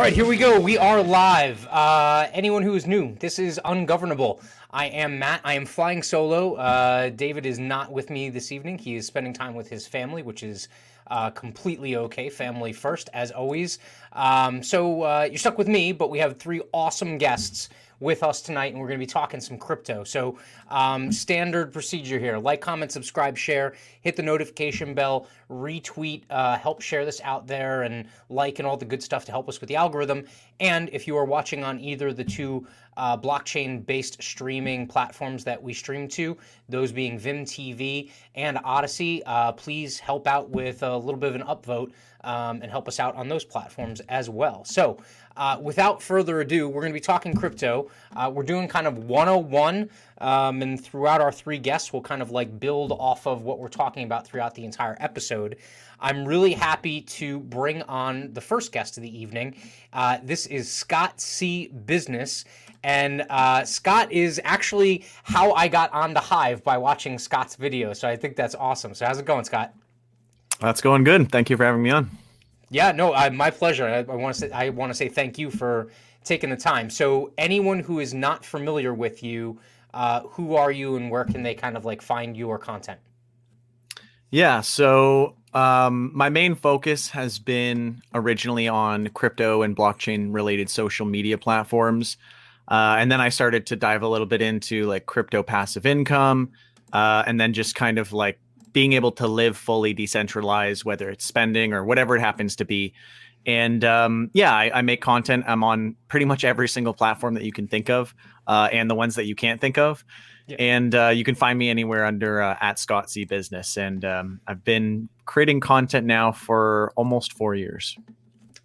All right, here we go. We are live. Uh, anyone who is new, this is Ungovernable. I am Matt. I am flying solo. Uh, David is not with me this evening. He is spending time with his family, which is uh, completely okay. Family first, as always. Um, so uh, you're stuck with me, but we have three awesome guests with us tonight, and we're going to be talking some crypto. So, um, standard procedure here like, comment, subscribe, share, hit the notification bell, retweet, uh, help share this out there, and like and all the good stuff to help us with the algorithm. And if you are watching on either the two uh, blockchain based streaming platforms that we stream to, those being VIMM.TV and Odysee, uh, please help out with a little bit of an upvote um, and help us out on those platforms as well. So, uh, without further ado, we're going to be talking crypto. Uh, we're doing kind of 101, um, and throughout our three guests, we'll kind of like build off of what we're talking about throughout the entire episode. I'm really happy to bring on the first guest of the evening. Uh, this is Scott C. Business. And uh, Scott is actually how I got on the Hive by watching Scott's video. So I think that's awesome. So how's it going, Scott? That's going good. Thank you for having me on. Yeah, no, I, my pleasure. I, I want to say I want to say thank you for taking the time. So, anyone who is not familiar with you, uh, who are you, and where can they kind of like find your content? Yeah, so um, my main focus has been originally on crypto and blockchain related social media platforms. Uh, and then I started to dive a little bit into like crypto passive income, uh, and then just kind of like being able to live fully decentralized, whether it's spending or whatever it happens to be. And um, yeah, I, I, make content. I'm on pretty much every single platform that you can think of, uh, and the ones that you can't think of. Yeah. And uh, you can find me anywhere under uh, at Scott C Business. And um, I've been creating content now for almost four years.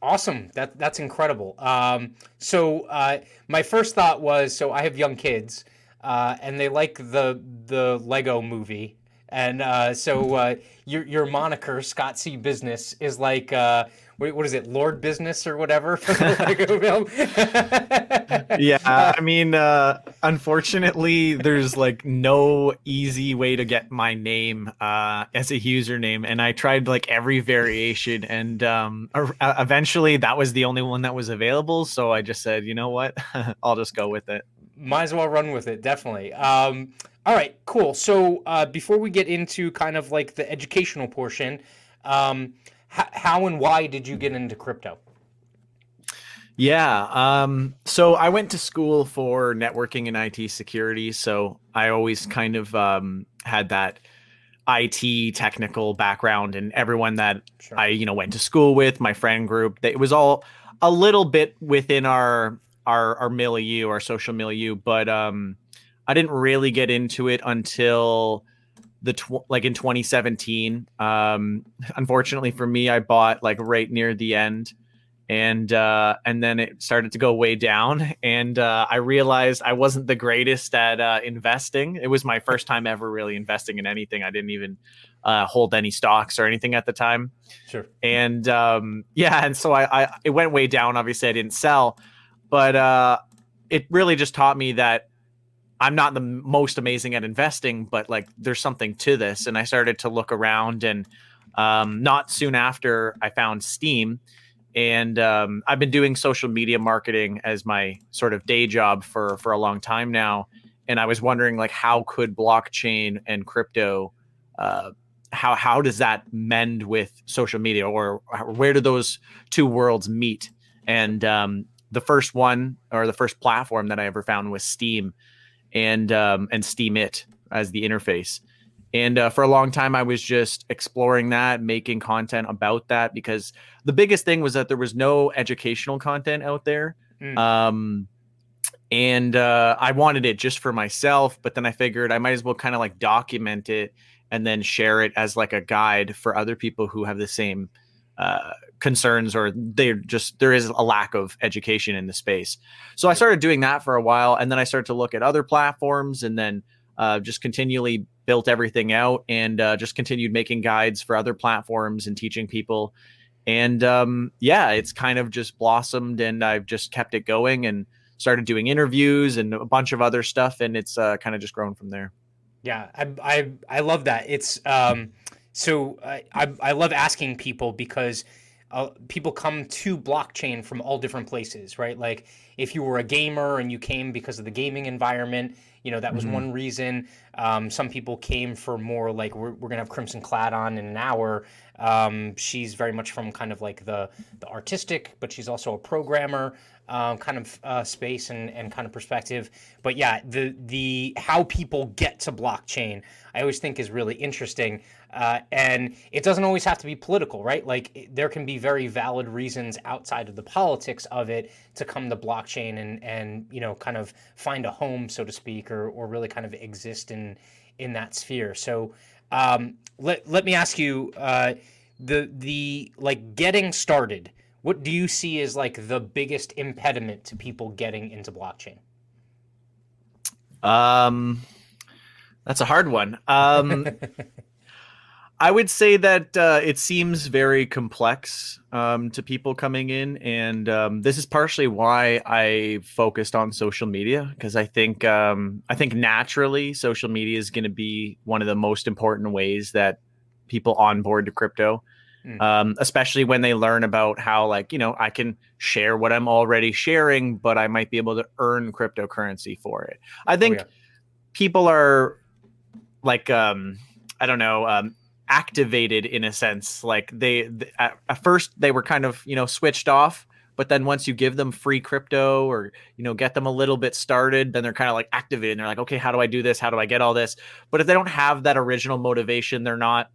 Awesome. That that's incredible. Um, so uh, my first thought was, so I have young kids, uh, and they like the the Lego Movie and uh, so uh, your your moniker Scott C Business is like uh, what is it, Lord Business or whatever for the Lego film? yeah, I mean, uh, unfortunately, there's like no easy way to get my name uh, as a username, and I tried like every variation, and um, eventually that was the only one that was available. So I just said, you know what, I'll just go with it. Might as well run with it, definitely. Um, all right, cool. So uh, before we get into kind of like the educational portion, um, h- how and why did you get into crypto? Yeah. Um, so I went to school for networking and IT security. So I always kind of um, had that IT technical background, and everyone that sure. I you know went to school with, my friend group, it was all a little bit within our our our milieu, our social milieu, but um, I didn't really get into it until the tw- like in 2017. Um, unfortunately for me, I bought like right near the end, and uh, and then it started to go way down, and uh, I realized I wasn't the greatest at uh, investing. It was my first time ever really investing in anything. I didn't even uh, hold any stocks or anything at the time. Sure. And um, yeah, and so I, I it went way down. Obviously, I didn't sell, but uh, it really just taught me that I'm not the most amazing at investing, but like there's something to this. And I started to look around, and um, not soon after, I found Steem. And um, I've been doing social media marketing as my sort of day job for for a long time now. And I was wondering, like, how could blockchain and crypto, uh, how how does that mend with social media, or where do those two worlds meet? And um, the first one, or the first platform that I ever found was Steem and um, and Steemit as the interface. And uh, for a long time, I was just exploring that, making content about that because the biggest thing was that there was no educational content out there. Mm. Um, and uh, I wanted it just for myself, but then I figured I might as well kind of like document it and then share it as like a guide for other people who have the same uh, concerns or they're just there is a lack of education in the space. So i started doing that for a while and then i started to look at other platforms and then uh, just continually built everything out and uh, just continued making guides for other platforms and teaching people. And um, yeah it's kind of just blossomed and i've just kept it going and started doing interviews and a bunch of other stuff and it's uh, kind of just grown from there. Yeah i i, I love that. It's um so I, I, I love asking people because uh, people come to blockchain from all different places, right? Like if you were a gamer and you came because of the gaming environment, you know that was mm-hmm. one reason. Um, some people came for more like we're, we're gonna have Crimson Clad on in an hour. Um, she's very much from kind of like the the artistic, but she's also a programmer um, kind of uh, space and, and kind of perspective. But yeah, the the how people get to blockchain, I always think is really interesting. Uh, and it doesn't always have to be political, right? Like there can be very valid reasons outside of the politics of it to come to blockchain and and you know kind of find a home, so to speak, or or really kind of exist in in that sphere. So um, let let me ask you uh, the the like getting started what do you see as like the biggest impediment to people getting into blockchain? Um, that's a hard one. Um, I would say that uh, it seems very complex um, to people coming in, and um, this is partially why I focused on social media because I think um, I think naturally social media is going to be one of the most important ways that people onboard to crypto mm. um, especially when they learn about how like you know i can share what i'm already sharing but i might be able to earn cryptocurrency for it i oh, think oh, yeah. people are like um i don't know um activated in a sense like they, at, at first they were kind of you know switched off but then once you give them free crypto or you know get them a little bit started then they're kind of like activated. And they're like okay how do i do this? How do i get all this? But if they don't have that original motivation they're not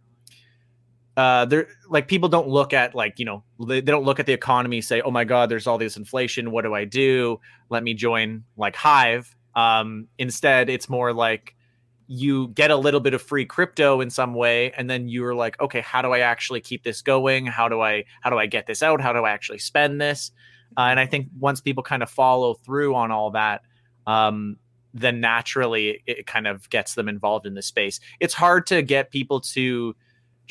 uh they're like people don't look at like you know they, they don't look at the economy say oh my god there's all this inflation. What do i do? Let me join like hive. Um instead it's more like you get a little bit of free crypto in some way and then you're like okay how do i actually keep this going how do i how do i get this out how do i actually spend this uh, and i think once people kind of follow through on all that um then naturally it kind of gets them involved in the space it's hard to get people to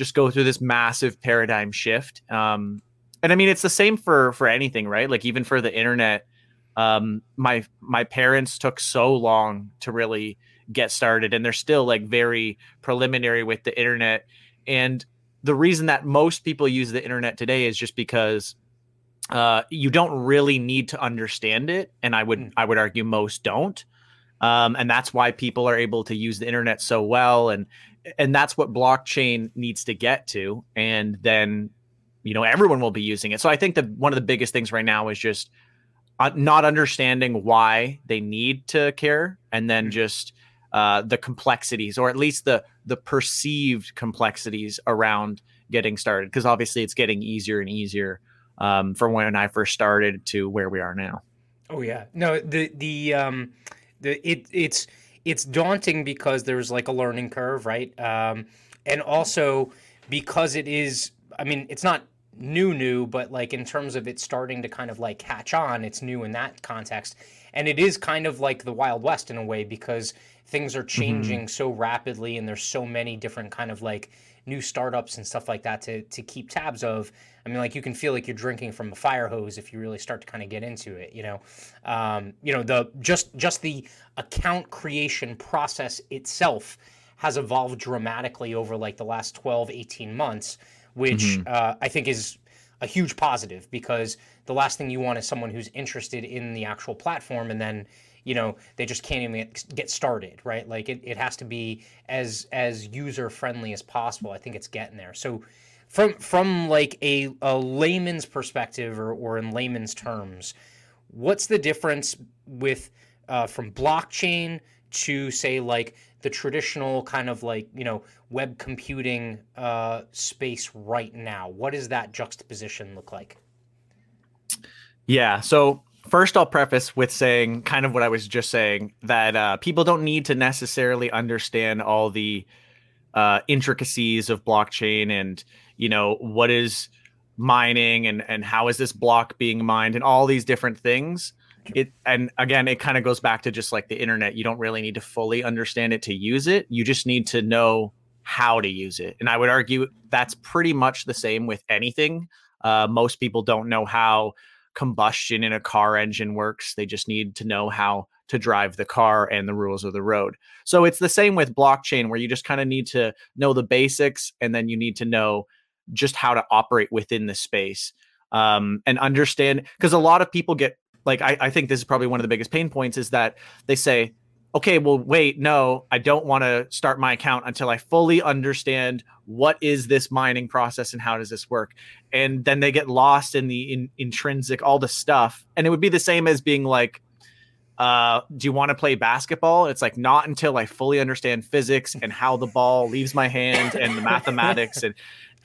just go through this massive paradigm shift. Um, and I mean, it's the same for for anything, right? Like even for the internet, um, my my parents took so long to really get started, and they're still like very preliminary with the internet. And the reason that most people use the internet today is just because uh, you don't really need to understand it, and I would mm. I would argue most don't. Um, and that's why people are able to use the internet so well and and that's what blockchain needs to get to and then you know everyone will be using it so i think that one of the biggest things right now is just uh, not understanding why they need to care and then mm-hmm. just uh, the complexities or at least the the perceived complexities around getting started because obviously it's getting easier and easier um, from when i first started to where we are now oh yeah no the the um the it it's it's daunting because there's like a learning curve, right? Um, and also because it is, I mean, it's not new, new, but like in terms of it starting to kind of like catch on, it's new in that context. And it is kind of like the Wild West in a way because things are mm-hmm. changing mm-hmm. so rapidly and there's so many different kind of like new startups and stuff like that to to keep tabs of. I mean, like you can feel like you're drinking from a fire hose if you really start to kind of get into it. You know, um, you know the just just the account creation process itself has evolved dramatically over like the last 12 18 months which mm-hmm. uh, i think is a huge positive because the last thing you want is someone who's interested in the actual platform and then you know they just can't even get started right? Like it, it has to be as as user friendly as possible. I think it's getting there. So from from like a, a layman's perspective or, or in layman's terms what's the difference with uh, from blockchain to say like the traditional kind of like you know web computing uh, space right now? What does that juxtaposition look like? Yeah so First, I'll preface with saying kind of what I was just saying that uh, people don't need to necessarily understand all the uh, intricacies of blockchain and you know what is mining and and how is this block being mined and all these different things. It and again, it kind of goes back to just like the internet. You don't really need to fully understand it to use it. You just need to know how to use it. And I would argue that's pretty much the same with anything. Uh, most people don't know how combustion in a car engine works. They just need to know how to drive the car and the rules of the road. So it's the same with blockchain where you just kind of need to know the basics and then you need to know just how to operate within the space um, and understand because a lot of people get like I, I think this is probably one of the biggest pain points is that they say okay well wait no i don't want to start my account until i fully understand what is this mining process and how does this work and then they get lost in the in, intrinsic all the stuff and it would be the same as being like uh, do you want to play basketball? It's like not until I fully understand physics and how the ball leaves my hand and the mathematics and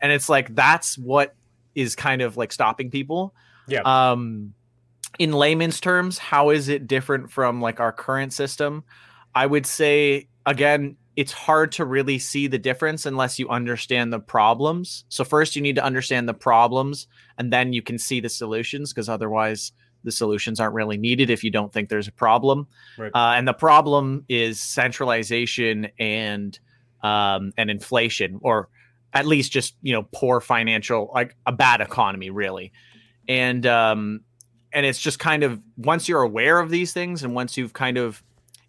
and it's like that's what is kind of like stopping people. Yeah. Um in layman's terms, how is it different from like our current system? I would say again, it's hard to really see the difference unless you understand the problems. So first you need to understand the problems and then you can see the solutions because otherwise the solutions aren't really needed if you don't think there's a problem. Right. Uh, and the problem is centralization and um, and inflation, or at least just you know poor financial, like a bad economy, really. And um, and it's just kind of once you're aware of these things, and once you've kind of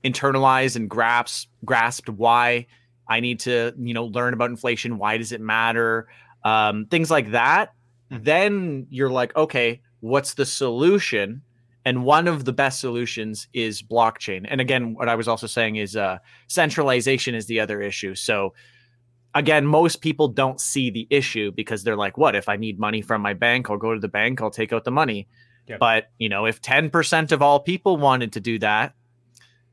internalized and grasped grasped why I need to you know learn about inflation, why does it matter, um, things like that, hmm. then you're like, okay, what's the solution? And one of the best solutions is blockchain. And again what i was also saying is uh, centralization is the other issue. So again most people don't see the issue because they're like what? If i need money from my bank i'll go to the bank i'll take out the money yep. but you know if 10% of all people wanted to do that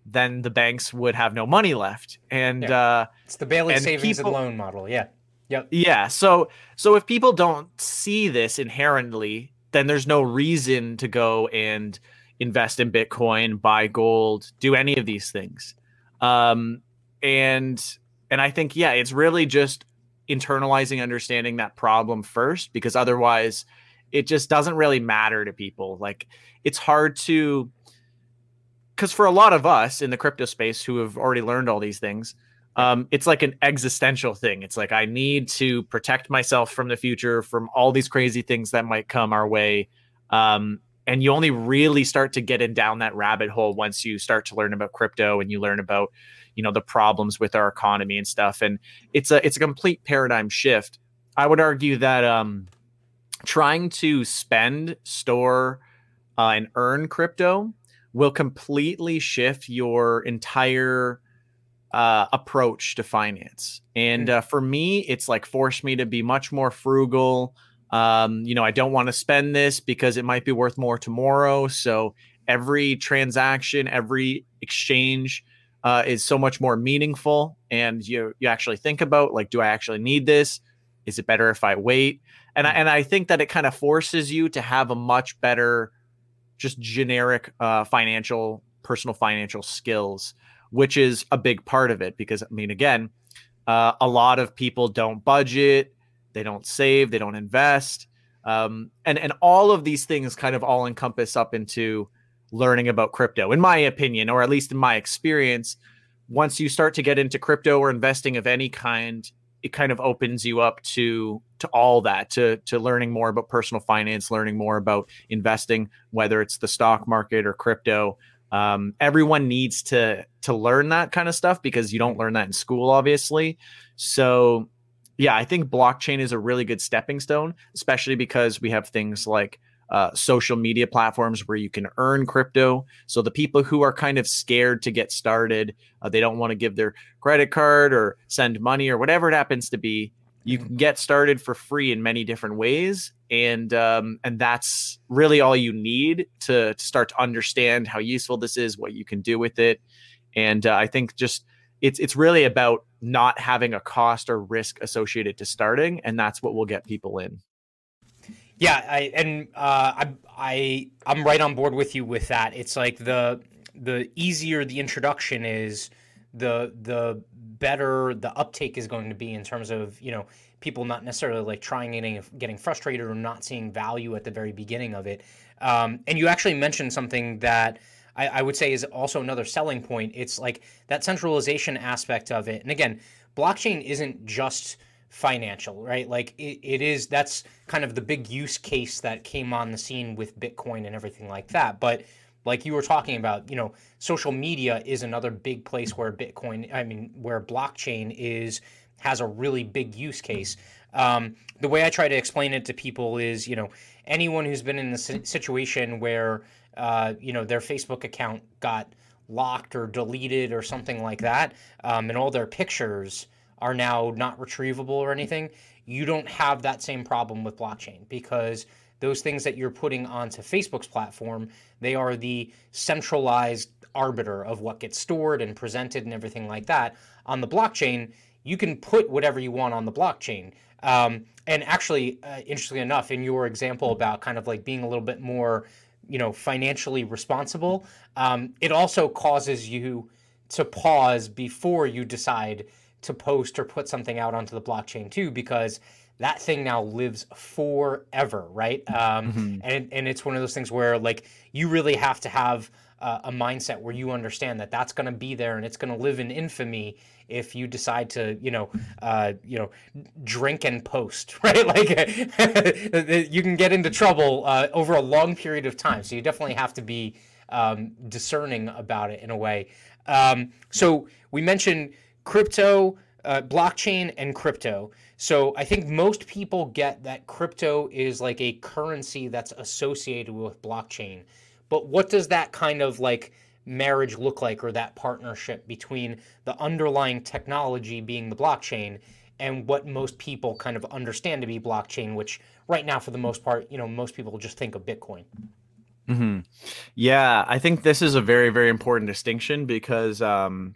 then the banks would have no money left and yeah. uh, it's the bailey savings people, and loan model yeah Yep. Yeah. So so if people don't see this inherently, then there's no reason to go and invest in Bitcoin, buy gold, do any of these things. Um, and and I think yeah, it's really just internalizing understanding that problem first because otherwise it just doesn't really matter to people. Like it's hard to because for a lot of us in the crypto space who have already learned all these things, um, it's like an existential thing. It's like I need to protect myself from the future, from all these crazy things that might come our way. Um, and you only really start to get in down that rabbit hole once you start to learn about crypto and you learn about, you know, the problems with our economy and stuff. And it's a it's a complete paradigm shift. I would argue that um, trying to spend, store, uh, and earn crypto will completely shift your entire uh, approach to finance. And hmm. uh, for me, it's like forced me to be much more frugal. Um, you know, I don't want to spend this because it might be worth more tomorrow. So every transaction, every exchange uh, is so much more meaningful. And you you actually think about like, do I actually need this? Is it better if I wait? And I, and I think that it kind of forces you to have a much better, just generic uh, financial, personal financial skills which is a big part of it because I mean, again, uh, a lot of people don't budget, they don't save, they don't invest, um, and and all of these things kind of all encompass up into learning about crypto, in my opinion, or at least in my experience. Once you start to get into crypto or investing of any kind, it kind of opens you up to to all that to to learning more about personal finance learning more about investing whether it's the stock market or crypto um, everyone needs to to learn that kind of stuff because you don't learn that in school, obviously. So, yeah, I think blockchain is a really good stepping stone, especially because we have things like uh, social media platforms where you can earn crypto. So the people who are kind of scared to get started, uh, they don't want to give their credit card or send money or whatever it happens to be you can get started for free in many different ways. And um, and that's really all you need to, to start to understand how useful this is what you can do with it. And uh, i think just it's it's really about not having a cost or risk associated to starting and that's what will get people in yeah I, and uh, I, I i'm right on board with you with that it's like the the easier the introduction is the the better the uptake is going to be in terms of you know people not necessarily like trying getting getting frustrated or not seeing value at the very beginning of it. Um, and you actually mentioned something that I, I would say is also another selling point. It's like that centralization aspect of it. And again, blockchain isn't just financial, right? Like it, it is that's kind of the big use case that came on the scene with Bitcoin and everything like that. But like you were talking about, you know, social media is another big place where Bitcoin, I mean, where blockchain is has a really big use case. Um, the way I try to explain it to people is, you know, anyone who's been in the situation where, uh, you know, their Facebook account got locked or deleted or something like that, um, and all their pictures are now not retrievable or anything, you don't have that same problem with blockchain because those things that you're putting onto Facebook's platform, they are the centralized arbiter of what gets stored and presented and everything like that. On the blockchain, you can put whatever you want on the blockchain. Um, and actually, uh, interestingly enough, in your example about kind of like being a little bit more, you know, financially responsible, um, it also causes you to pause before you decide to post or put something out onto the blockchain too, because that thing now lives forever, right? Um, mm-hmm. And and it's one of those things where like you really have to have uh, a mindset where you understand that that's going to be there and it's going to live in infamy if you decide to you know uh, you know drink and post right like you can get into trouble uh, over a long period of time so you definitely have to be um, discerning about it in a way um, so we mentioned crypto uh, blockchain and crypto so I think most people get that crypto is like a currency that's associated with blockchain. But what does that kind of like marriage look like or that partnership between the underlying technology being the blockchain and what most people kind of understand to be blockchain, which right now, for the most part, you know, most people just think of Bitcoin. Mm-hmm. Yeah, I think this is a very, very important distinction because um,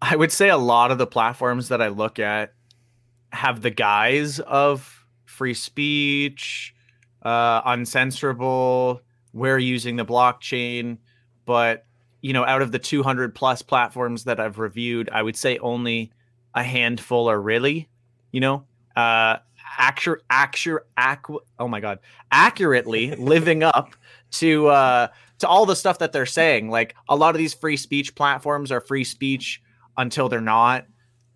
I would say a lot of the platforms that I look at have the guise of free speech, uh, uncensorable. We're using the blockchain, but you know, out of the 200 plus platforms that I've reviewed, I would say only a handful are really, you know, uh, accurate, accurate, ac- oh my god, accurately living up to uh, to all the stuff that they're saying. Like a lot of these free speech platforms are free speech until they're not.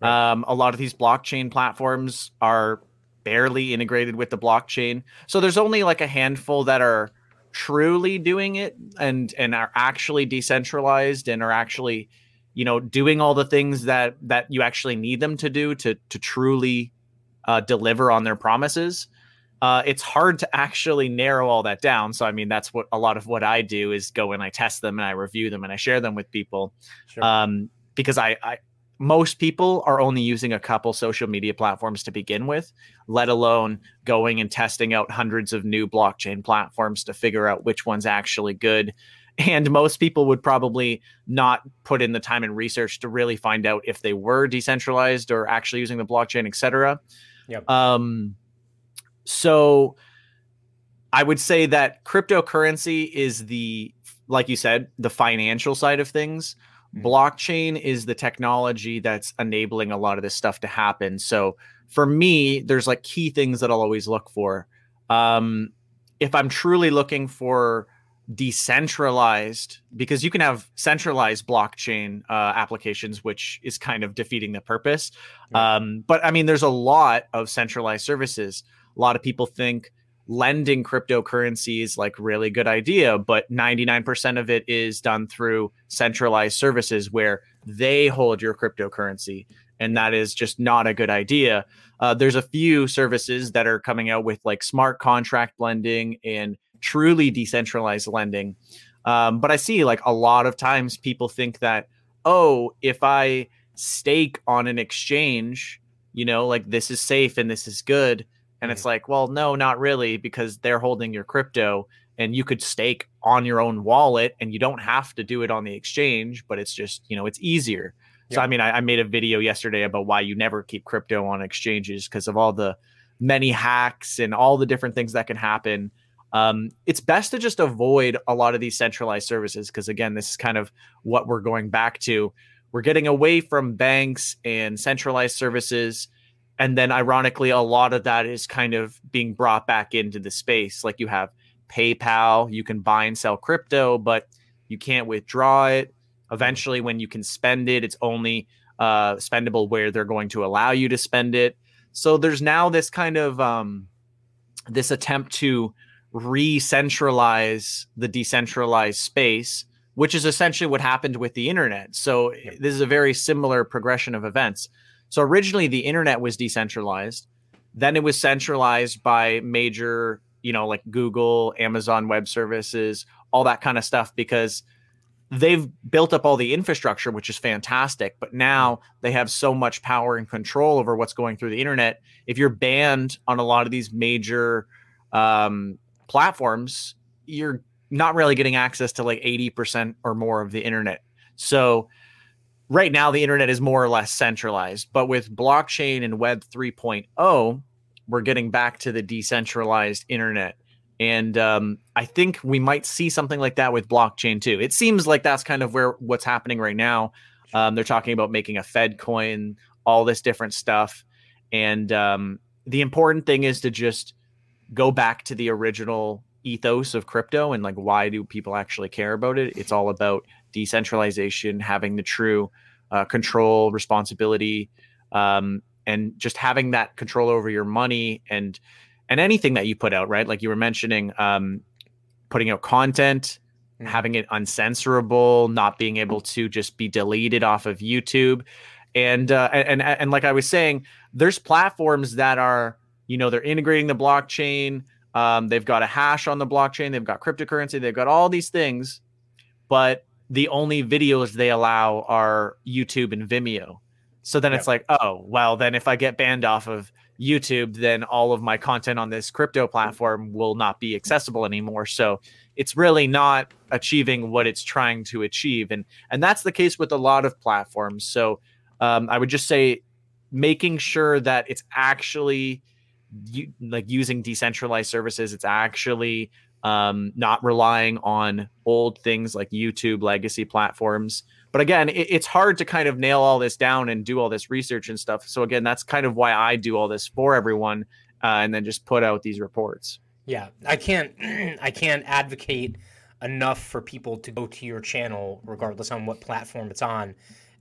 Um, a lot of these blockchain platforms are barely integrated with the blockchain. So there's only like a handful that are truly doing it and and are actually decentralized and are actually you know doing all the things that that you actually need them to do to to truly uh, deliver on their promises uh, it's hard to actually narrow all that down so i mean that's what a lot of what i do is go and i test them and i review them and i share them with people sure. um, because I, I most people are only using a couple social media platforms to begin with, let alone going and testing out hundreds of new blockchain platforms to figure out which one's actually good. And most people would probably not put in the time and research to really find out if they were decentralized or actually using the blockchain, etc. Yep. Um, so I would say that cryptocurrency is the, like you said, the financial side of things Mm. blockchain is the technology that's enabling a lot of this stuff to happen. So for me there's like key things that i'll always look for. Um, if i'm truly looking for decentralized because you can have centralized blockchain uh, applications which is kind of defeating the purpose. Um, but i mean there's a lot of centralized services. A lot of people think lending cryptocurrencies like really good idea but 99% of it is done through centralized services where they hold your cryptocurrency and that is just not a good idea. Uh, there's a few services that are coming out with like smart contract lending and truly decentralized lending. Um, but i see like a lot of times people think that oh if i stake on an exchange you know like this is safe and this is good and it's like, well, no, not really, because they're holding your crypto and you could stake on your own wallet and you don't have to do it on the exchange, but it's just, you know, it's easier. Yep. So, I mean, I, I, made a video yesterday about why you never keep crypto on exchanges because of all the many hacks and all the different things that can happen. Um, it's best to just avoid a lot of these centralized services because, again, this is kind of what we're going back to. We're getting away from banks and centralized services and then ironically a lot of that is kind of being brought back into the space. Like you have paypal you can buy and sell crypto but you can't withdraw it. Eventually when you can spend it it's only uh, spendable where they're going to allow you to spend it. So there's now this kind of um, this attempt to re-centralize the decentralized space which is essentially what happened with the internet. So this is a very similar progression of events So originally the internet was decentralized, then it was centralized by major, you know, like Google, Amazon Web Services, all that kind of stuff because they've built up all the infrastructure, which is fantastic. But now they have so much power and control over what's going through the internet. If you're banned on a lot of these major um, platforms, you're not really getting access to like 80% or more of the internet. So right now the internet is more or less centralized, but with blockchain and web 3.0, we're getting back to the decentralized internet. And um, I think we might see something like that with blockchain too. It seems like that's kind of where what's happening right now. Um, they're talking about making a Fed coin, all this different stuff. And um, the important thing is to just go back to the original ethos of crypto and like why do people actually care about it it's all about decentralization having the true uh, control responsibility um, and just having that control over your money and and anything that you put out right like you were mentioning um, putting out content mm-hmm. having it uncensorable not being able to just be deleted off of youtube and uh, and, and and like i was saying there's platforms that are you know they're integrating the blockchain um, they've got a hash on the blockchain. They've got cryptocurrency. They've got all these things, but the only videos they allow are YouTube and Vimeo. So then yep. it's like, oh, well, then if I get banned off of YouTube, then all of my content on this crypto platform will not be accessible anymore. So it's really not achieving what it's trying to achieve, and and that's the case with a lot of platforms. So um, I would just say making sure that it's actually like using decentralized services. It's actually um, not relying on old things like YouTube legacy platforms. But again, it, it's hard to kind of nail all this down and do all this research and stuff. So again, that's kind of why I do all this for everyone, uh, and then just put out these reports. Yeah, I can't. I can't advocate enough for people to go to your channel, regardless on what platform it's on,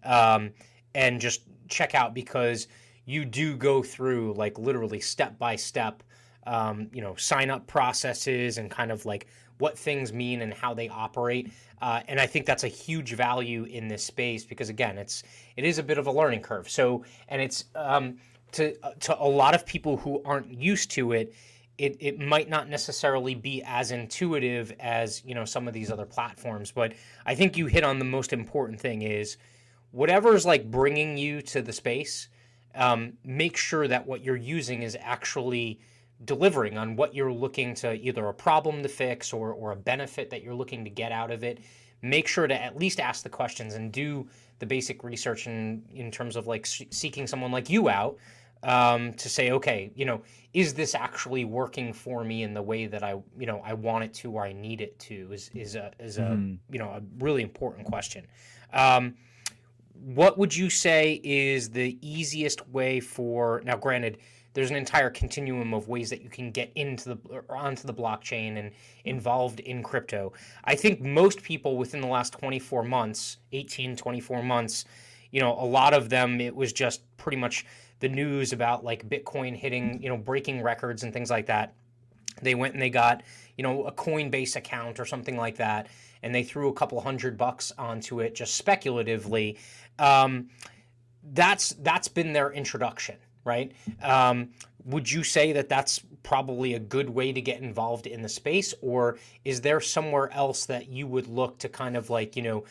um, and just check out because you do go through like literally step by step, um, you know, sign up processes and kind of like what things mean and how they operate. Uh, and I think that's a huge value in this space because again, it's it is a bit of a learning curve. So and it's um, to to a lot of people who aren't used to it. It, it might not necessarily be as intuitive as you know some of these other platforms but i think you hit on the most important thing is whatever's like bringing you to the space um, make sure that what you're using is actually delivering on what you're looking to either a problem to fix or, or a benefit that you're looking to get out of it. Make sure to at least ask the questions and do the basic research in, in terms of like seeking someone like you out um, to say, okay, you know, is this actually working for me in the way that I, you know, I want it to or I need it to? Is is a is a mm. you know a really important question. Um, what would you say is the easiest way for now granted there's an entire continuum of ways that you can get into the onto the blockchain and involved in crypto. I think most people within the last 24 months 18 24 months you know a lot of them it was just pretty much the news about like bitcoin hitting you know breaking records and things like that. They went and they got you know a coinbase account or something like that and they threw a couple hundred bucks onto it just speculatively. Um, that's that's been their introduction, right? Um, would you say that that's probably a good way to get involved in the space, or is there somewhere else that you would look to kind of like you know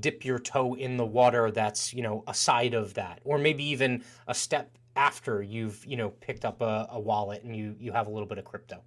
dip your toe in the water that's you know aside of that, or maybe even a step after you've you know picked up a, a wallet and you you have a little bit of crypto?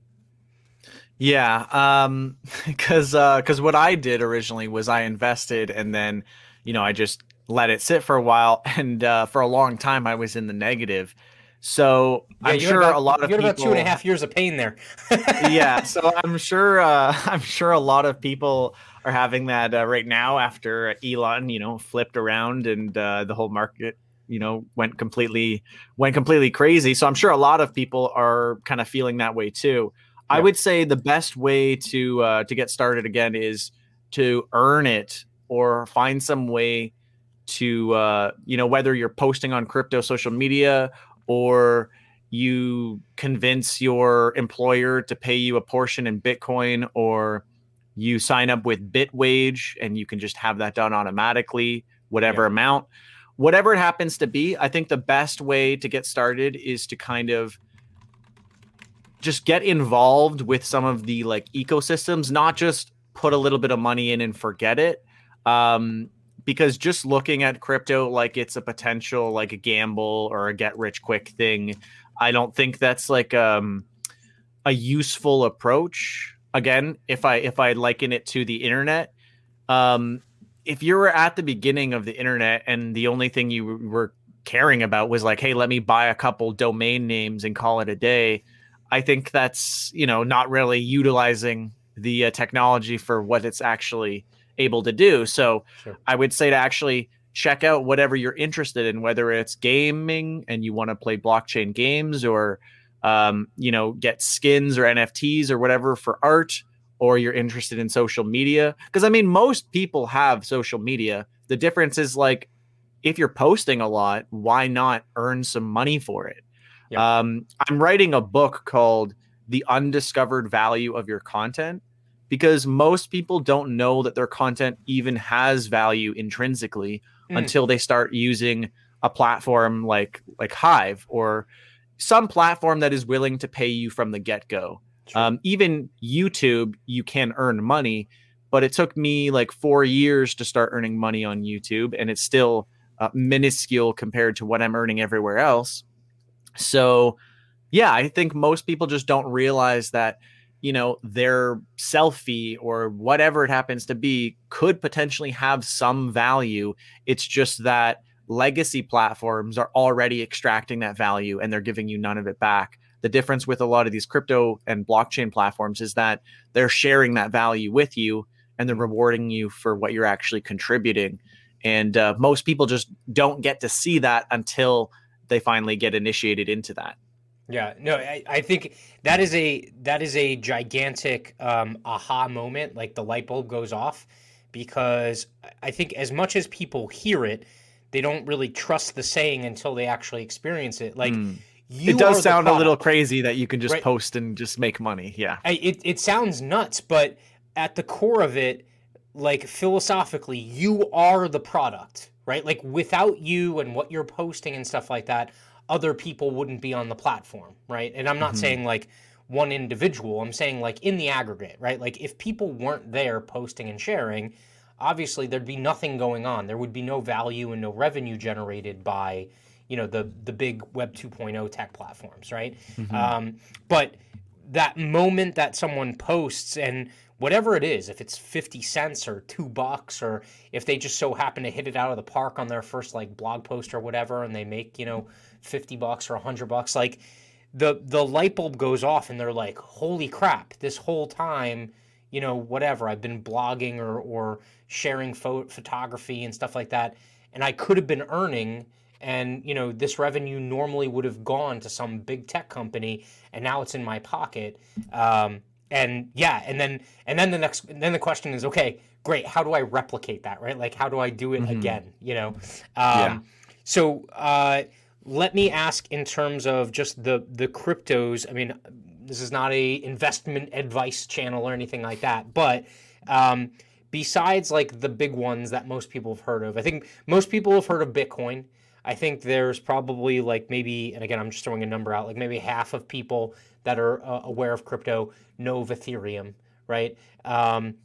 Yeah, um, because because uh, what I did originally was I invested and then you know I just let it sit for a while, and uh, for a long time I was in the negative. So yeah, I'm sure about, a lot of people. about two and a half years of pain there. yeah, so I'm sure uh, I'm sure a lot of people are having that uh, right now after Elon, you know, flipped around and uh, the whole market, you know, went completely went completely crazy. So I'm sure a lot of people are kind of feeling that way too. Yeah. I would say the best way to uh, to get started again is to earn it or find some way to uh, you know whether you're posting on crypto social media or you convince your employer to pay you a portion in bitcoin or you sign up with bitwage and you can just have that done automatically whatever yeah. amount whatever it happens to be, I think the best way to get started is to kind of just get involved with some of the like ecosystems, not just put a little bit of money in and forget it. Um, because just looking at crypto like it's a potential like a gamble or a get rich quick thing, I don't think that's like um, a useful approach. Again, if I if I liken it to the internet, um, if you were at the beginning of the internet and the only thing you were caring about was like, hey, let me buy a couple domain names and call it a day I think that's you know not really utilizing the uh, technology for what it's actually able to do. So sure. I would say to actually check out whatever you're interested in, whether it's gaming and you want to play blockchain games, or um, you know get skins or NFTs or whatever for art, or you're interested in social media. Because I mean, most people have social media. The difference is like if you're posting a lot, why not earn some money for it? Um, I'm writing a book called The Undiscovered Value of Your Content because most people don't know that their content even has value intrinsically mm. until they start using a platform like like Hive or some platform that is willing to pay you from the get go. Um, even YouTube, you can earn money, but it took me like four years to start earning money on YouTube, and it's still uh, minuscule compared to what I'm earning everywhere else. So, yeah, I think most people just don't realize that, you know, their selfie or whatever it happens to be could potentially have some value. It's just that legacy platforms are already extracting that value and they're giving you none of it back. The difference with a lot of these crypto and blockchain platforms is that they're sharing that value with you and they're rewarding you for what you're actually contributing. And uh, most people just don't get to see that until they finally get initiated into that. Yeah, no, I, I think that is a that is a gigantic um, aha moment. Like the light bulb goes off because I think as much as people hear it, they don't really trust the saying until they actually experience it. Like. Mm. it does sound a little crazy that you can just right? post and just make money. Yeah. I, it, it sounds nuts, but at the core of it, like philosophically, you are the product right? Like without you and what you're posting and stuff like that, other people wouldn't be on the platform, right? And I'm not mm-hmm. saying like one individual, I'm saying like in the aggregate, right? Like if people weren't there posting and sharing, obviously there'd be nothing going on. There would be no value and no revenue generated by, you know, the the big Web 2.0 tech platforms, right? Mm-hmm. Um, but that moment that someone posts and whatever it is, if it's 50 cents or two bucks, or if they just so happen to hit it out of the park on their first like blog post or whatever, and they make, you know, 50 bucks or 100 bucks, like the, the light bulb goes off and they're like, holy crap, this whole time, you know, whatever, I've been blogging or, or sharing pho- photography and stuff like that. And I could have been earning and you know this revenue normally would have gone to some big tech company and now it's in my pocket um, and yeah and then and then the next then the question is okay great how do i replicate that right like how do i do it mm-hmm. again you know um, yeah. so uh, let me ask in terms of just the the cryptos i mean this is not a investment advice channel or anything like that but um, besides like the big ones that most people have heard of i think most people have heard of bitcoin I think there's probably like maybe, and again, I'm just throwing a number out, like maybe half of people that are uh, aware of crypto know of Ethereum, right? Um,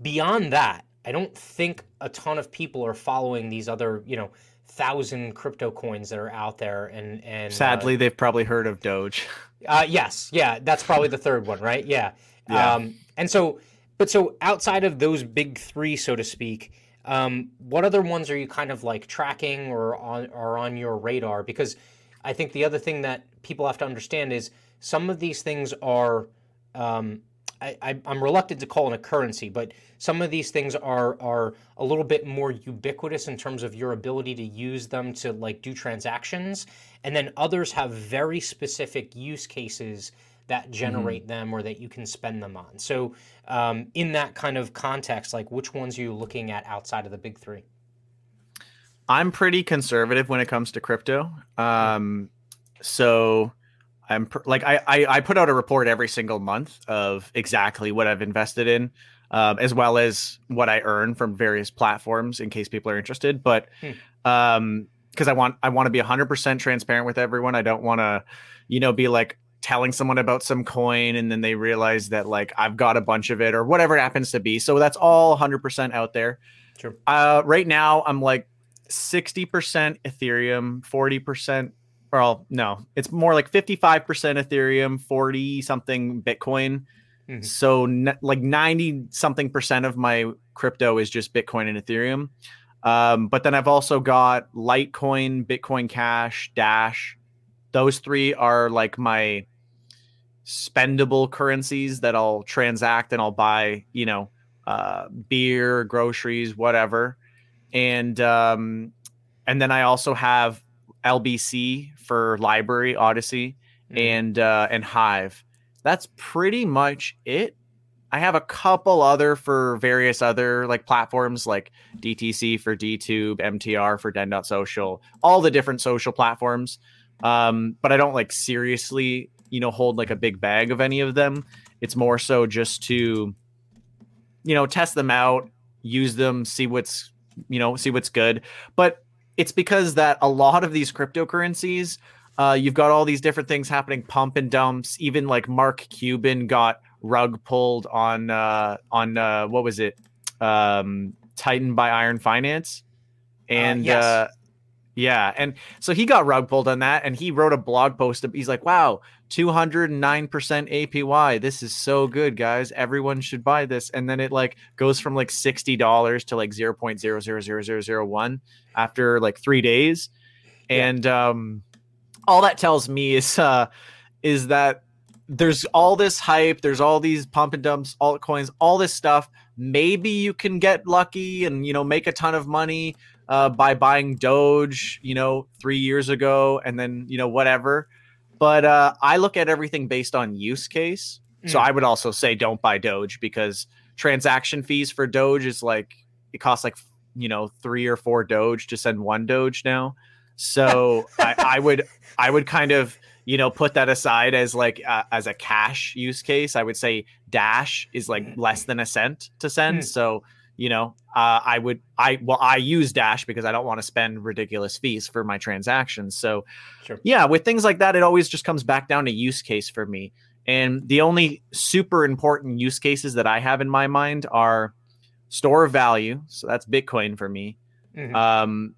beyond that, I don't think a ton of people are following these other, you know, thousand crypto coins that are out there. And and sadly, uh, they've probably heard of Doge. Uh, yes, yeah, that's probably the third one, right? Yeah. yeah. Um, and so, but so outside of those big three, so to speak, um, what other ones are you kind of like tracking or on are on your radar? Because I think the other thing that people have to understand is some of these things are um, I, am reluctant to call it a currency, but some of these things are are a little bit more ubiquitous in terms of your ability to use them to like do transactions, and then others have very specific use cases that mm-hmm. generate mm-hmm. them or that you can spend them on. So, um, in that kind of context, like which ones are you looking at outside of the big three? I'm pretty conservative when it comes to crypto. Um, so I'm pr- like I, I, I put out a report every single month of exactly what I've invested in, um, as well as what I earn from various platforms in case people are interested. But hmm. Um, because I want I want to be 100% transparent with everyone. I don't want to, you know, be like telling someone about some coin and then they realize that like I've got a bunch of it or whatever it happens to be. So that's all 100% out there. Sure. Uh, right now I'm like 60% Ethereum, 40% well, no, it's more like 55% Ethereum, 40 something Bitcoin. Mhm. So n- like 90 something percent of my crypto is just Bitcoin and Ethereum. Um, but then I've also got Litecoin, Bitcoin Cash, Dash. Those three are like my spendable currencies that I'll transact and I'll buy, you know, uh, beer, groceries, whatever. And um, and then I also have LBC for LBRY, Odysee, Mhm. and uh, and Hive. That's pretty much it. I have a couple other for various other like platforms like DTC for DTube, MTR for Den.social, all the different social platforms. Um, but I don't like seriously, you know, hold like a big bag of any of them. It's more so just to, you know, test them out, use them, see what's, you know, see what's good. But it's because that a lot of these cryptocurrencies, uh, you've got all these different things happening, pump and dumps. Even like Mark Cuban got rug pulled on uh, on uh, what was it, um, Titan by Iron Finance, and yes. uh, yeah, and so he got rug pulled on that, and he wrote a blog post. He's like, "Wow, two hundred and nine percent APY. This is so good, guys. Everyone should buy this." And then it like goes from like sixty dollars to like zero point zero zero zero zero zero one after like three days, Yeah. and um, all that tells me is uh, is that there's all this hype, there's all these pump and dumps, altcoins, all this stuff. Maybe you can get lucky and you know make a ton of money uh, by buying Doge, you know, three years ago, and then you know whatever. But uh, I look at everything based on use case. So Mm. I would also say don't buy Doge because transaction fees for Doge is like it costs like you know three or four Doge to send one Doge now. So I, I would I would kind of you know put that aside as like uh, as a cash use case. I would say Dash is like less than a cent to send. Mm. So you know uh, I would I well I use Dash because I don't want to spend ridiculous fees for my transactions. So Sure. yeah, with things like that, it always just comes back down to use case for me. And the only super important use cases that I have in my mind are store of value. So that's Bitcoin for me. Mhm. Um,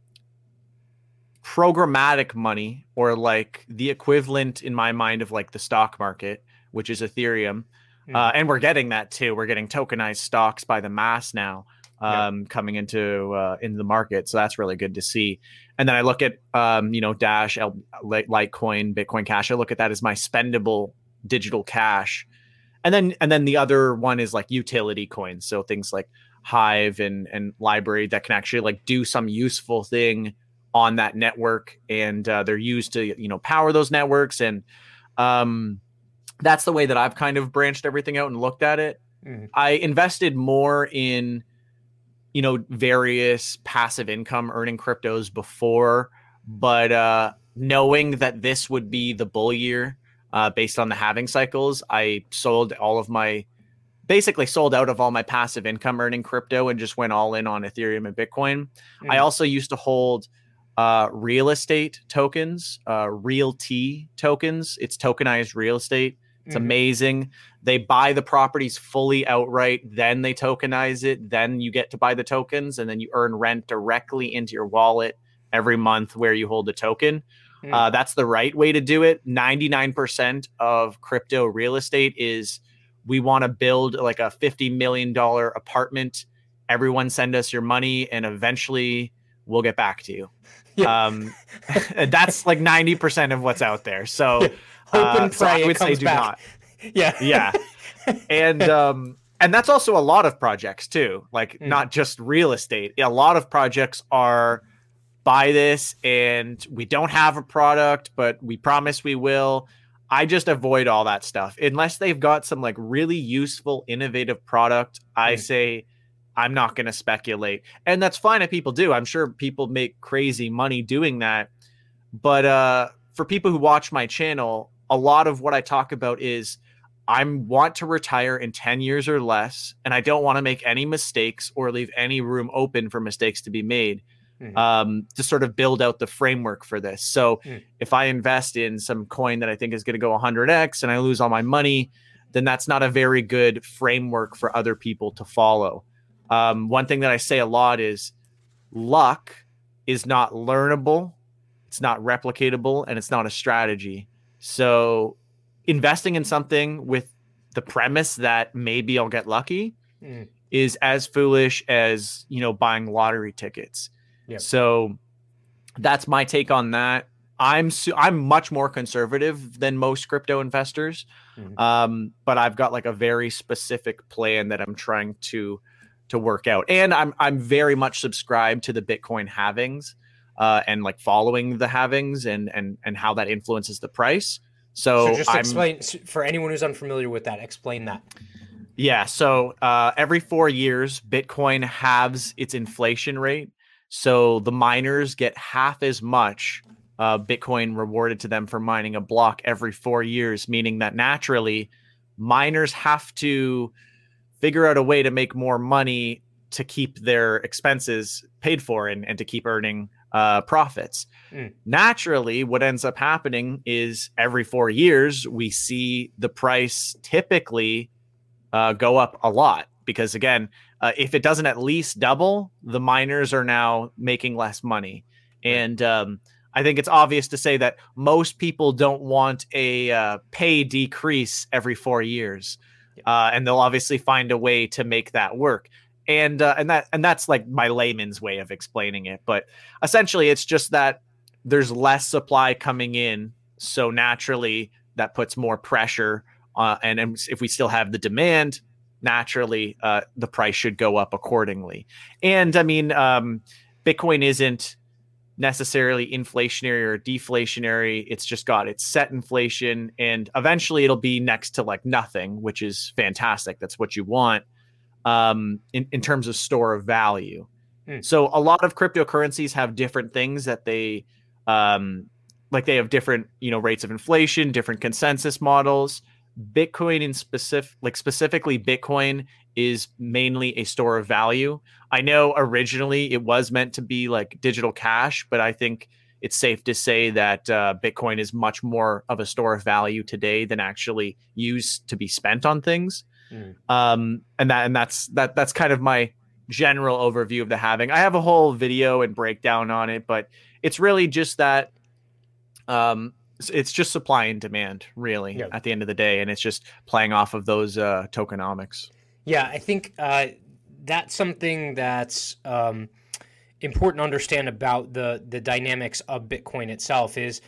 programmatic money, or like the equivalent in my mind of like the stock market, which is Ethereum. Uh, and we're getting that too. We're getting tokenized stocks by the mass now um, coming into uh, into the market. So that's really good to see. And then I look at um, you know Dash, L- Lite- Litecoin, Bitcoin Cash. I look at that as my spendable digital cash. And then and then the other one is like utility coins. So things like Hive and and LBRY that can actually like do some useful thing on that network, and uh, they're used to you know power those networks. And um, that's the way that I've kind of branched everything out and looked at it. Mhm. I invested more in you know various passive income earning cryptos before but uh knowing that this would be the bull year uh based on the halving cycles i sold all of my basically sold out of all my passive income earning crypto and just went all in on ethereum and bitcoin i Mhm. also used to hold uh real estate tokens uh RealT tokens it's tokenized real estate it's Mhm. amazing. They buy the properties fully outright, then they tokenize it, then you get to buy the tokens, and then you earn rent directly into your wallet every month where you hold the token. Mm. Uh, that's the right way to do it. 99% of crypto real estate is we want to build like a $50 million apartment. Everyone send us your money, and eventually we'll get back to you. Yeah. Um, that's like 90% of what's out there. So, Yeah. Hope uh, so I would say do back. not Yeah. yeah and um and that's also a lot of projects too like Mm. not just real estate a lot of projects are buy this and we don't have a product but we promise we will i just avoid all that stuff unless they've got some like really useful innovative product i Mm. say i'm not going to speculate and that's fine if people do i'm sure people make crazy money doing that but uh for people who watch my channel a lot of what i talk about is I want to retire in 10 years or less, and I don't want to make any mistakes or leave any room open for mistakes to be made. mm-hmm. um, to sort of build out the framework for this. So mm. if I invest in some coin that I think is going to go 100x and I lose all my money, then that's not a very good framework for other people to follow. Um, one thing that I say a lot is luck is not learnable, it's not replicatable, and it's not a strategy. So investing in something with the premise that maybe I'll get lucky mm. is as foolish as you know buying lottery tickets. Yep. So that's my take on that. I'm su- I'm much more conservative than most crypto investors, mm-hmm. um, but I've got like a very specific plan that I'm trying to to work out, and I'm I'm very much subscribed to the Bitcoin halvings uh, and like following the halvings and and and how that influences the price. So, so just I'm, explain for anyone who's unfamiliar with that. Explain that. Yeah. So uh, every four years, Bitcoin halves its inflation rate. So the miners get half as much uh, Bitcoin rewarded to them for mining a block every four years, meaning that naturally miners have to figure out a way to make more money to keep their expenses paid for and, and to keep earning uh, profits. Mm. Naturally, what ends up happening is every four years, we see the price typically uh, go up a lot because, again, uh, if it doesn't at least double, the miners are now making less money. And um, I think it's obvious to say that most people don't want a uh, pay decrease every four years. Uh, and they'll obviously find a way to make that work. And uh, and that and that's like my layman's way of explaining it but essentially it's just that there's less supply coming in so naturally that puts more pressure uh, and, and if we still have the demand naturally uh, the price should go up accordingly. And i mean um, bitcoin isn't necessarily inflationary or deflationary it's just got its set inflation and eventually it'll be next to like nothing which is fantastic that's what you want um, in, in terms of store of value. Mm. So a lot of cryptocurrencies have different things that they um, like they have different you know rates of inflation, different consensus models. Bitcoin in specific like specifically Bitcoin is mainly a store of value. I know originally it was meant to be like digital cash, but I think it's safe to say that uh, Bitcoin is much more of a store of value today than actually used to be spent on things. Mm. Um, and that and that's that that's kind of my general overview of the halving. I have a whole video and breakdown on it, but it's really just that um it's just supply and demand really yeah. at the end of the day and it's just playing off of those uh tokenomics. Yeah, I think uh that's something that's um important to understand about the the dynamics of Bitcoin itself is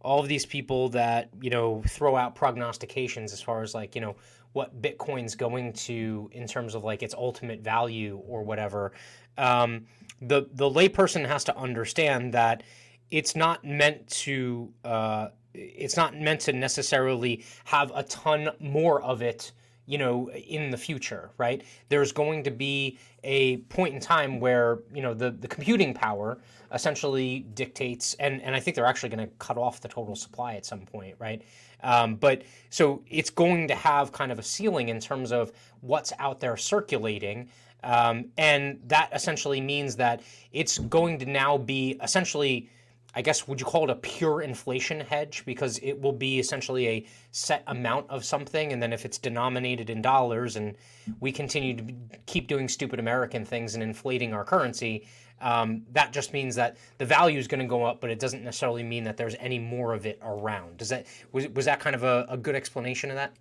all of these people that you know throw out prognostications as far as like you know what Bitcoin's going to in terms of like its ultimate value or whatever. Um, the the layperson has to understand that it's not meant to uh, it's not meant to necessarily have a ton more of it you know in the future right? There's going to be a point in time where you know the the computing power essentially dictates and and I think they're actually going to cut off the total supply at some point right? Um, but so it's going to have kind of a ceiling in terms of what's out there circulating um, and that essentially means that it's going to now be essentially I guess would you call it a pure inflation hedge? Because it will be essentially a set amount of something and then if it's denominated in dollars and we continue to keep doing stupid American things and inflating our currency um, that just means that the value is going to go up but it doesn't necessarily mean that there's any more of it around. Does that was, was that kind of a, a good explanation of that?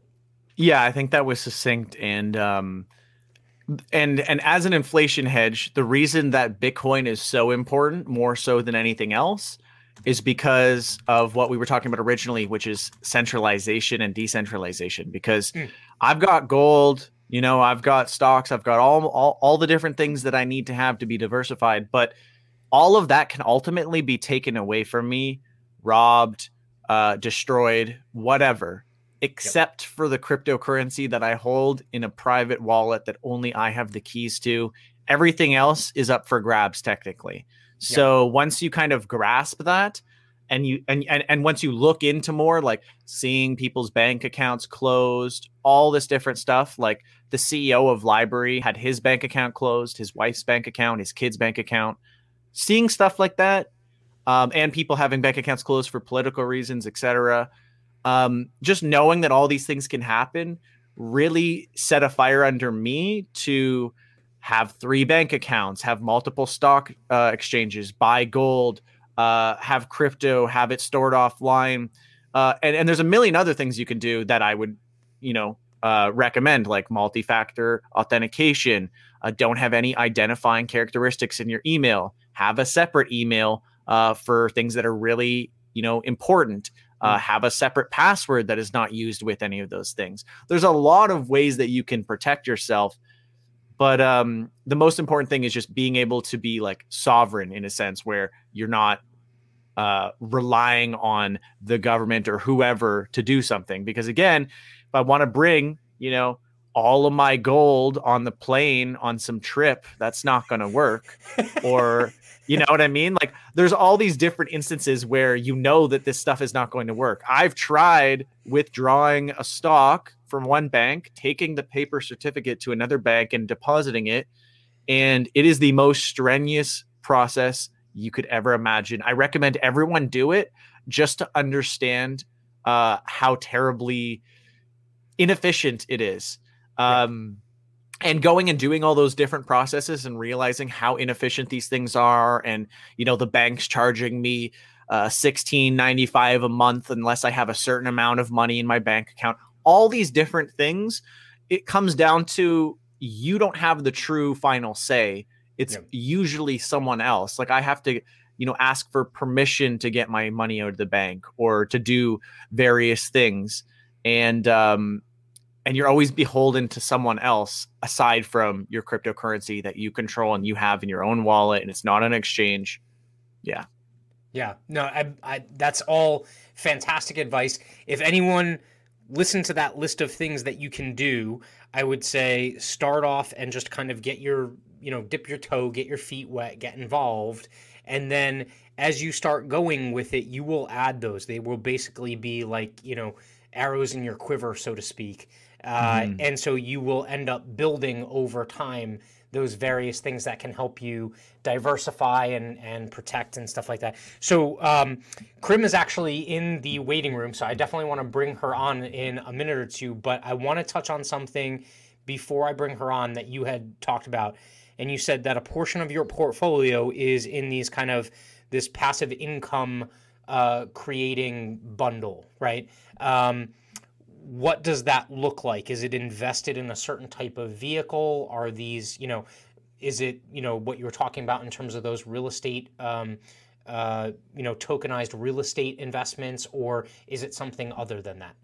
Yeah I think that was succinct and um and and as an inflation hedge the reason that bitcoin is so important more so than anything else is because of what we were talking about originally, which is centralization and decentralization. Because mm. I've got gold, you know, I've got stocks, I've got all, all all the different things that I need to have to be diversified, but all of that can ultimately be taken away from me, robbed, uh, destroyed, whatever, except yep. for the cryptocurrency that I hold in a private wallet that only I have the keys to. Everything else is up for grabs, technically. So yeah. once you kind of grasp that, and you and, and and once you look into more like seeing people's bank accounts closed all this different stuff like the ceo of LBRY had his bank account closed his wife's bank account his kids bank account seeing stuff like that, um, and people having bank accounts closed for political reasons, etc. Um, just knowing that all these things can happen really set a fire under me to have three bank accounts, have multiple stock uh, exchanges, buy gold, uh, have crypto, have it stored offline, uh, and and there's a million other things you can do that I would, you know, uh, recommend like multi-factor authentication. Uh, don't have any identifying characteristics in your email. Have a separate email uh, for things that are really, you know, important. Uh, hmm. have a separate password that is not used with any of those things. There's a lot of ways that you can protect yourself, but um, the most important thing is just being able to be like sovereign in a sense where you're not uh, relying on the government or whoever to do something. Because again, if I want to bring, you know, all of my gold on the plane on some trip, that's not going to work. or, you know what I mean? Like, there's all these different instances where you know that this stuff is not going to work. I've tried withdrawing a stock from one bank, taking the paper certificate to another bank and depositing it. And it is the most strenuous process you could ever imagine. I recommend everyone do it just to understand uh, how terribly inefficient it is. Um, and going and doing all those different processes and realizing how inefficient these things are, and you know the bank's charging me uh, sixteen ninety five a month unless I have a certain amount of money in my bank account. All these different things, it comes down to you don't have the true final say it's yeah. usually someone else. Like I have to, you know, ask for permission to get my money out of the bank or to do various things. And um and you're always beholden to someone else aside from your cryptocurrency that you control and you have in your own wallet and it's not an exchange. Yeah. Yeah. No, I, I that's all fantastic advice. If anyone listen to that list of things that you can do, I would say start off and just kind of get your you know dip your toe get your feet wet get involved and then as you start going with it you will add those they will basically be like you know arrows in your quiver so to speak uh, mm. and so you will end up building over time those various things that can help you diversify and, and protect and stuff like that. So um, Krim is actually in the waiting room, so I definitely want to bring her on in a minute or two. But I want to touch on something before I bring her on that you had talked about and you said that a portion of your portfolio is in these kind of this passive income uh, creating bundle, right? Um, what does that look like? Is it invested in a certain type of vehicle? Are these, you know, is it, you know, what you were talking about in terms of those real estate, um, uh, you know, tokenized real estate investments, or is it something other than that?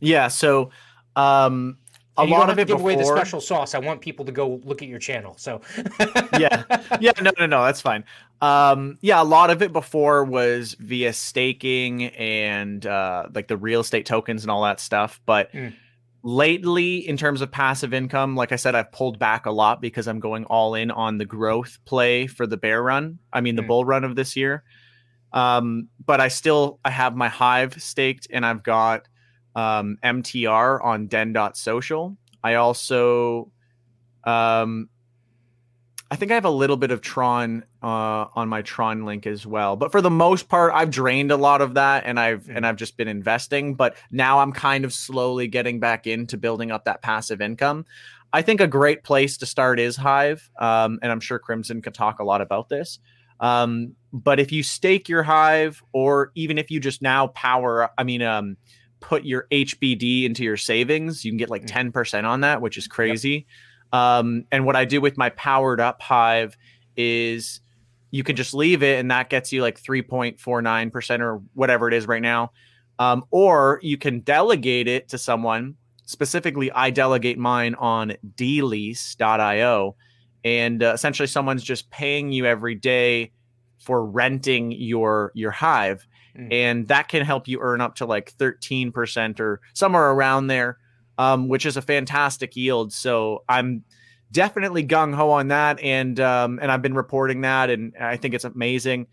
Yeah. So, um, a lot of it give before... away the special sauce. I want people to go look at your channel. So yeah, yeah, no, no, no, that's fine. Um, yeah, a lot of it before was via staking and uh, like the real estate tokens and all that stuff. But mm. lately, in terms of passive income, like I said, I've pulled back a lot because I'm going all in on the growth play for the bear run. I mean, the mm. bull run of this year. Um, but I still I have my hive staked, and I've got um, MTR on den.social. I also, um, I think I have a little bit of Tron uh, on my Tron link as well. But for the most part, I've drained a lot of that, and I've and I've just been investing. But now I'm kind of slowly getting back into building up that passive income. I think a great place to start is Hive, um, and I'm sure Crimson could talk a lot about this. Um, but if you stake your Hive, or even if you just now power, I mean, um, put your HBD into your savings, you can get like 10% mm. on that, which is crazy. Yep. Um, and what I do with my powered up Hive is you can just leave it and that gets you like 3.49% or whatever it is right now. Um, or you can delegate it to someone. Specifically, I delegate mine on dlease.io. And uh, essentially, someone's just paying you every day for renting your your hive mm. and that can help you earn up to like 13% or somewhere around there, um, which is a fantastic yield. So I'm definitely gung ho on that, and um, and I've been reporting that, and I think it's amazing.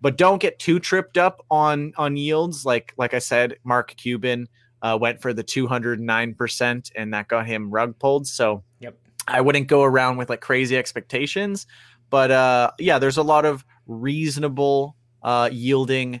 But don't get too tripped up on on yields. Like like I said, Mark Cuban uh, went for the 209 percent, and that got him rug pulled. So yep. I wouldn't go around with like crazy expectations but uh, yeah, there's a lot of reasonable uh, yielding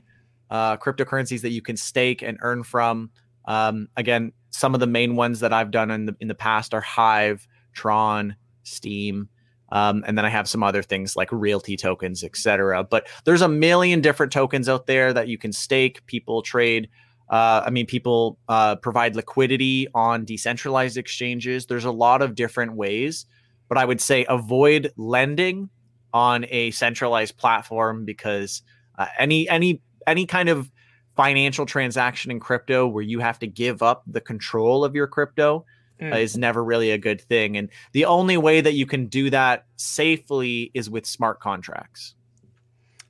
uh, cryptocurrencies that you can stake and earn from. Um, again, some of the main ones that I've done in the in the past are Hive, Tron, Steem, Um, and then I have some other things like realty tokens, etc. But there's a million different tokens out there that you can stake. People trade. Uh, I mean, people uh, provide liquidity on decentralized exchanges. There's a lot of different ways, but I would say avoid lending on a centralized platform because uh, any any any kind of financial transaction in crypto where you have to give up the control of your crypto mm. is never really a good thing. And the only way that you can do that safely is with smart contracts.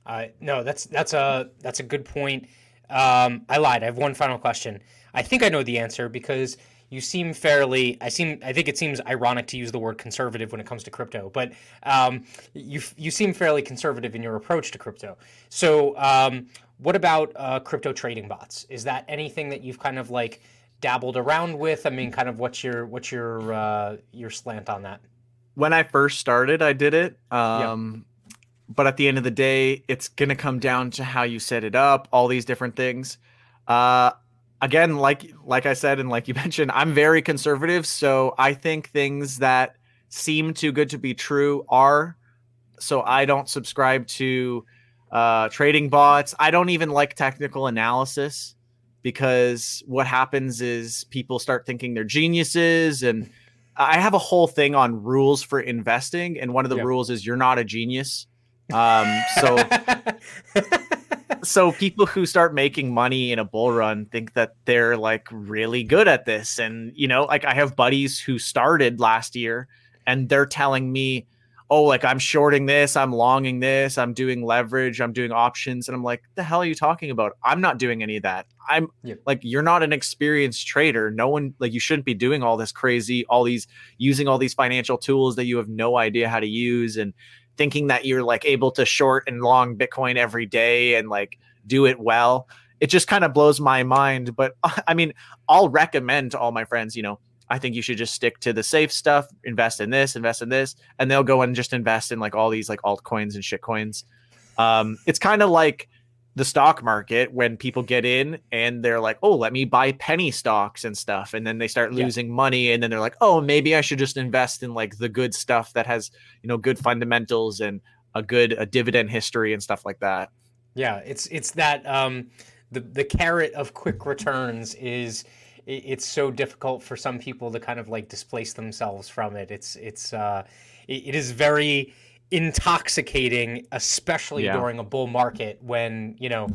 Uh, no, that's that's a that's a good point. Um, I lied. I have one final question. I think I know the answer because you seem fairly. I seem. I think it seems ironic to use the word conservative when it comes to crypto, but um, you you seem fairly conservative in your approach to crypto. So, um, what about uh, crypto trading bots? Is that anything that you've kind of like dabbled around with? I mean, kind of what's your what's your uh, your slant on that? When I first started, I did it. Um, yep. But at the end of the day, it's gonna come down to how you set it up, all these different things. Uh, again, like like I said and like you mentioned, I'm very conservative, so I think things that seem too good to be true are. So I don't subscribe to uh, trading bots. I don't even like technical analysis because what happens is people start thinking they're geniuses and I have a whole thing on rules for investing and one of the yep. rules is you're not a genius. Um, so so people who start making money in a bull run think that they're like really good at this and you know like I have buddies who started last year and they're telling me oh, like I'm shorting this, I'm longing this, I'm doing leverage, I'm doing options. And I'm like, the hell are you talking about? I'm not doing any of that. I'm yeah. like, you're not an experienced trader. No one, like, you shouldn't be doing all this crazy, all these, using all these financial tools that you have no idea how to use and thinking that you're like able to short and long Bitcoin every day and like do it well. It just kind of blows my mind. But I mean, I'll recommend to all my friends, you know, I think you should just stick to the safe stuff, invest in this, invest in this, and they'll go and just invest in like all these like altcoins and shitcoins. Um, it's kind of like the stock market when people get in and they're like, oh, let me buy penny stocks and stuff. And then they start losing yeah. money. And then they're like, oh, maybe I should just invest in like the good stuff that has, you know, good fundamentals and a good a dividend history and stuff like that. Yeah, it's it's that um the the carrot of quick returns is it's so difficult for some people to kind of like displace themselves from it. It's it's uh, it is very intoxicating, especially yeah. during a bull market when you know.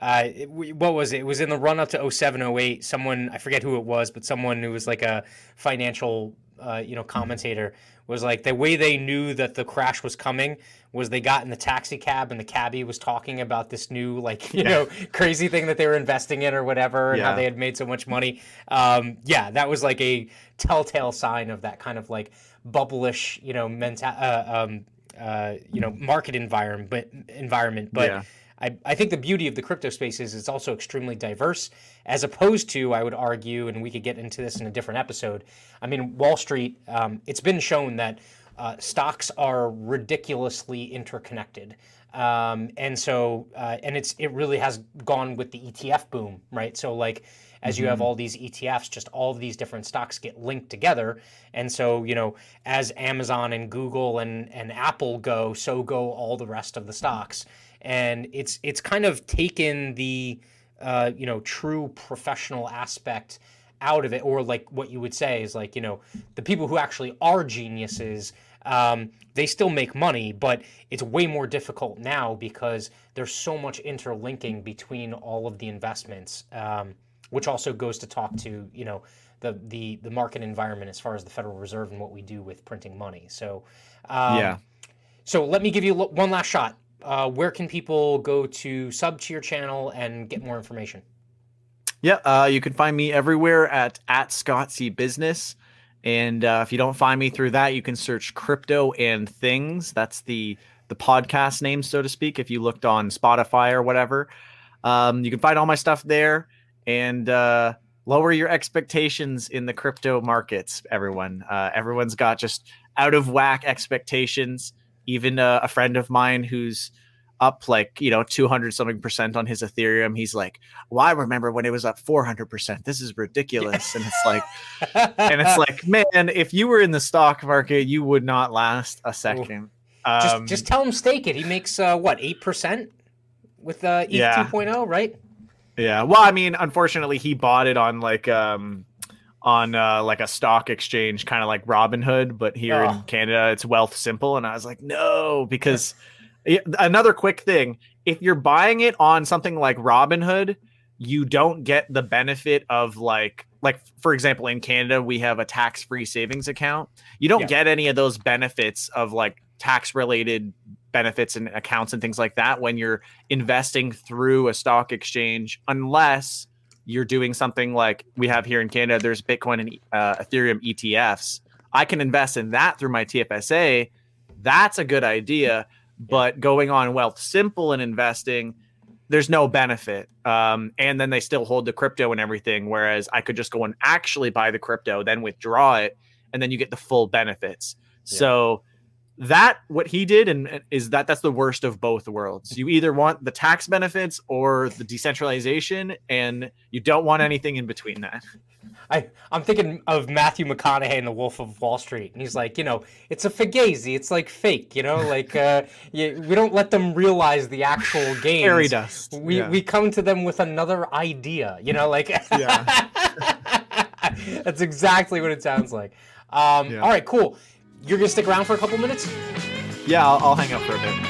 Uh, it, what was it? It was in the run up to 07, 08. Someone I forget who it was, but someone who was like a financial, uh, you know, commentator was like the way they knew that the crash was coming was they got in the taxi cab and the cabbie was talking about this new like you yeah. know crazy thing that they were investing in or whatever and yeah. how they had made so much money. Um, yeah, that was like a telltale sign of that kind of like bubblish you know mental uh, um, uh, you know market environment but environment but. Yeah. I, I think the beauty of the crypto space is it's also extremely diverse, as opposed to, I would argue, and we could get into this in a different episode. I mean, Wall Street, um, it's been shown that uh, stocks are ridiculously interconnected. Um, and so, uh, and it's it really has gone with the ETF boom, right? So, like, as mm-hmm. you have mm-hmm. all these ETFs, just all of these different stocks get linked together. And so, you know, as Amazon and Google and, and Apple go, so go all the rest of the stocks and it's it's kind of taken the uh, you know true professional aspect out of it, or like what you would say is like you know the people who actually are geniuses. Um, they still make money, but it's way more difficult now because there's so much interlinking between all of the investments, um, which also goes to talk to you know the the the market environment as far as the Federal Reserve and what we do with printing money. So um, yeah. So let me give you one last shot uh, where can people go to sub to your channel and get more information? Yeah, uh, you can find me everywhere at at Scott C Business, and uh, if you don't find me through that, you can search crypto and things. That's the the podcast name, so to speak. If you looked on Spotify or whatever, um, you can find all my stuff there and uh, lower your expectations in the crypto markets. Everyone, uh, everyone's got just out of whack expectations. Even uh, a friend of mine who's up like you know 200 something percent on his ethereum he's like well i remember when it was up 400 percent. This is ridiculous. And it's like and it's like man if you were in the stock market you would not last a second. Um, just, just tell him stake it. He makes uh, what 8% with uh, ETH yeah. 2.0 right yeah well i mean unfortunately he bought it on like um on uh, like a stock exchange kind of like robinhood but here oh. in canada it's Wealthsimple and i was like no because Another quick thing if you're buying it on something like Robinhood, you don't get the benefit of like like for example in Canada we have a tax-free savings account. You don't yeah. get any of those benefits of like tax related benefits and accounts and things like that when you're investing through a stock exchange unless you're doing something like we have here in Canada there's Bitcoin and uh, Ethereum ETFs. I can invest in that through my TFSA. That's a good idea but going on Wealthsimple and investing there's no benefit um, and then they still hold the crypto and everything whereas i could just go and actually buy the crypto then withdraw it and then you get the full benefits yeah. so that what he did and is that that's the worst of both worlds you either want the tax benefits or the decentralization and you don't want anything in between that I, I'm thinking of Matthew McConaughey in The Wolf of Wall Street, and he's like, you know, it's a fugazi, it's like fake, you know, like uh, you, we don't let them realize the actual game. Fairy dust. We yeah. we come to them with another idea, you know, like. yeah. That's exactly what it sounds like. Um, yeah. All right, cool. You're gonna stick around for a couple minutes. Yeah, I'll, I'll hang out for a bit.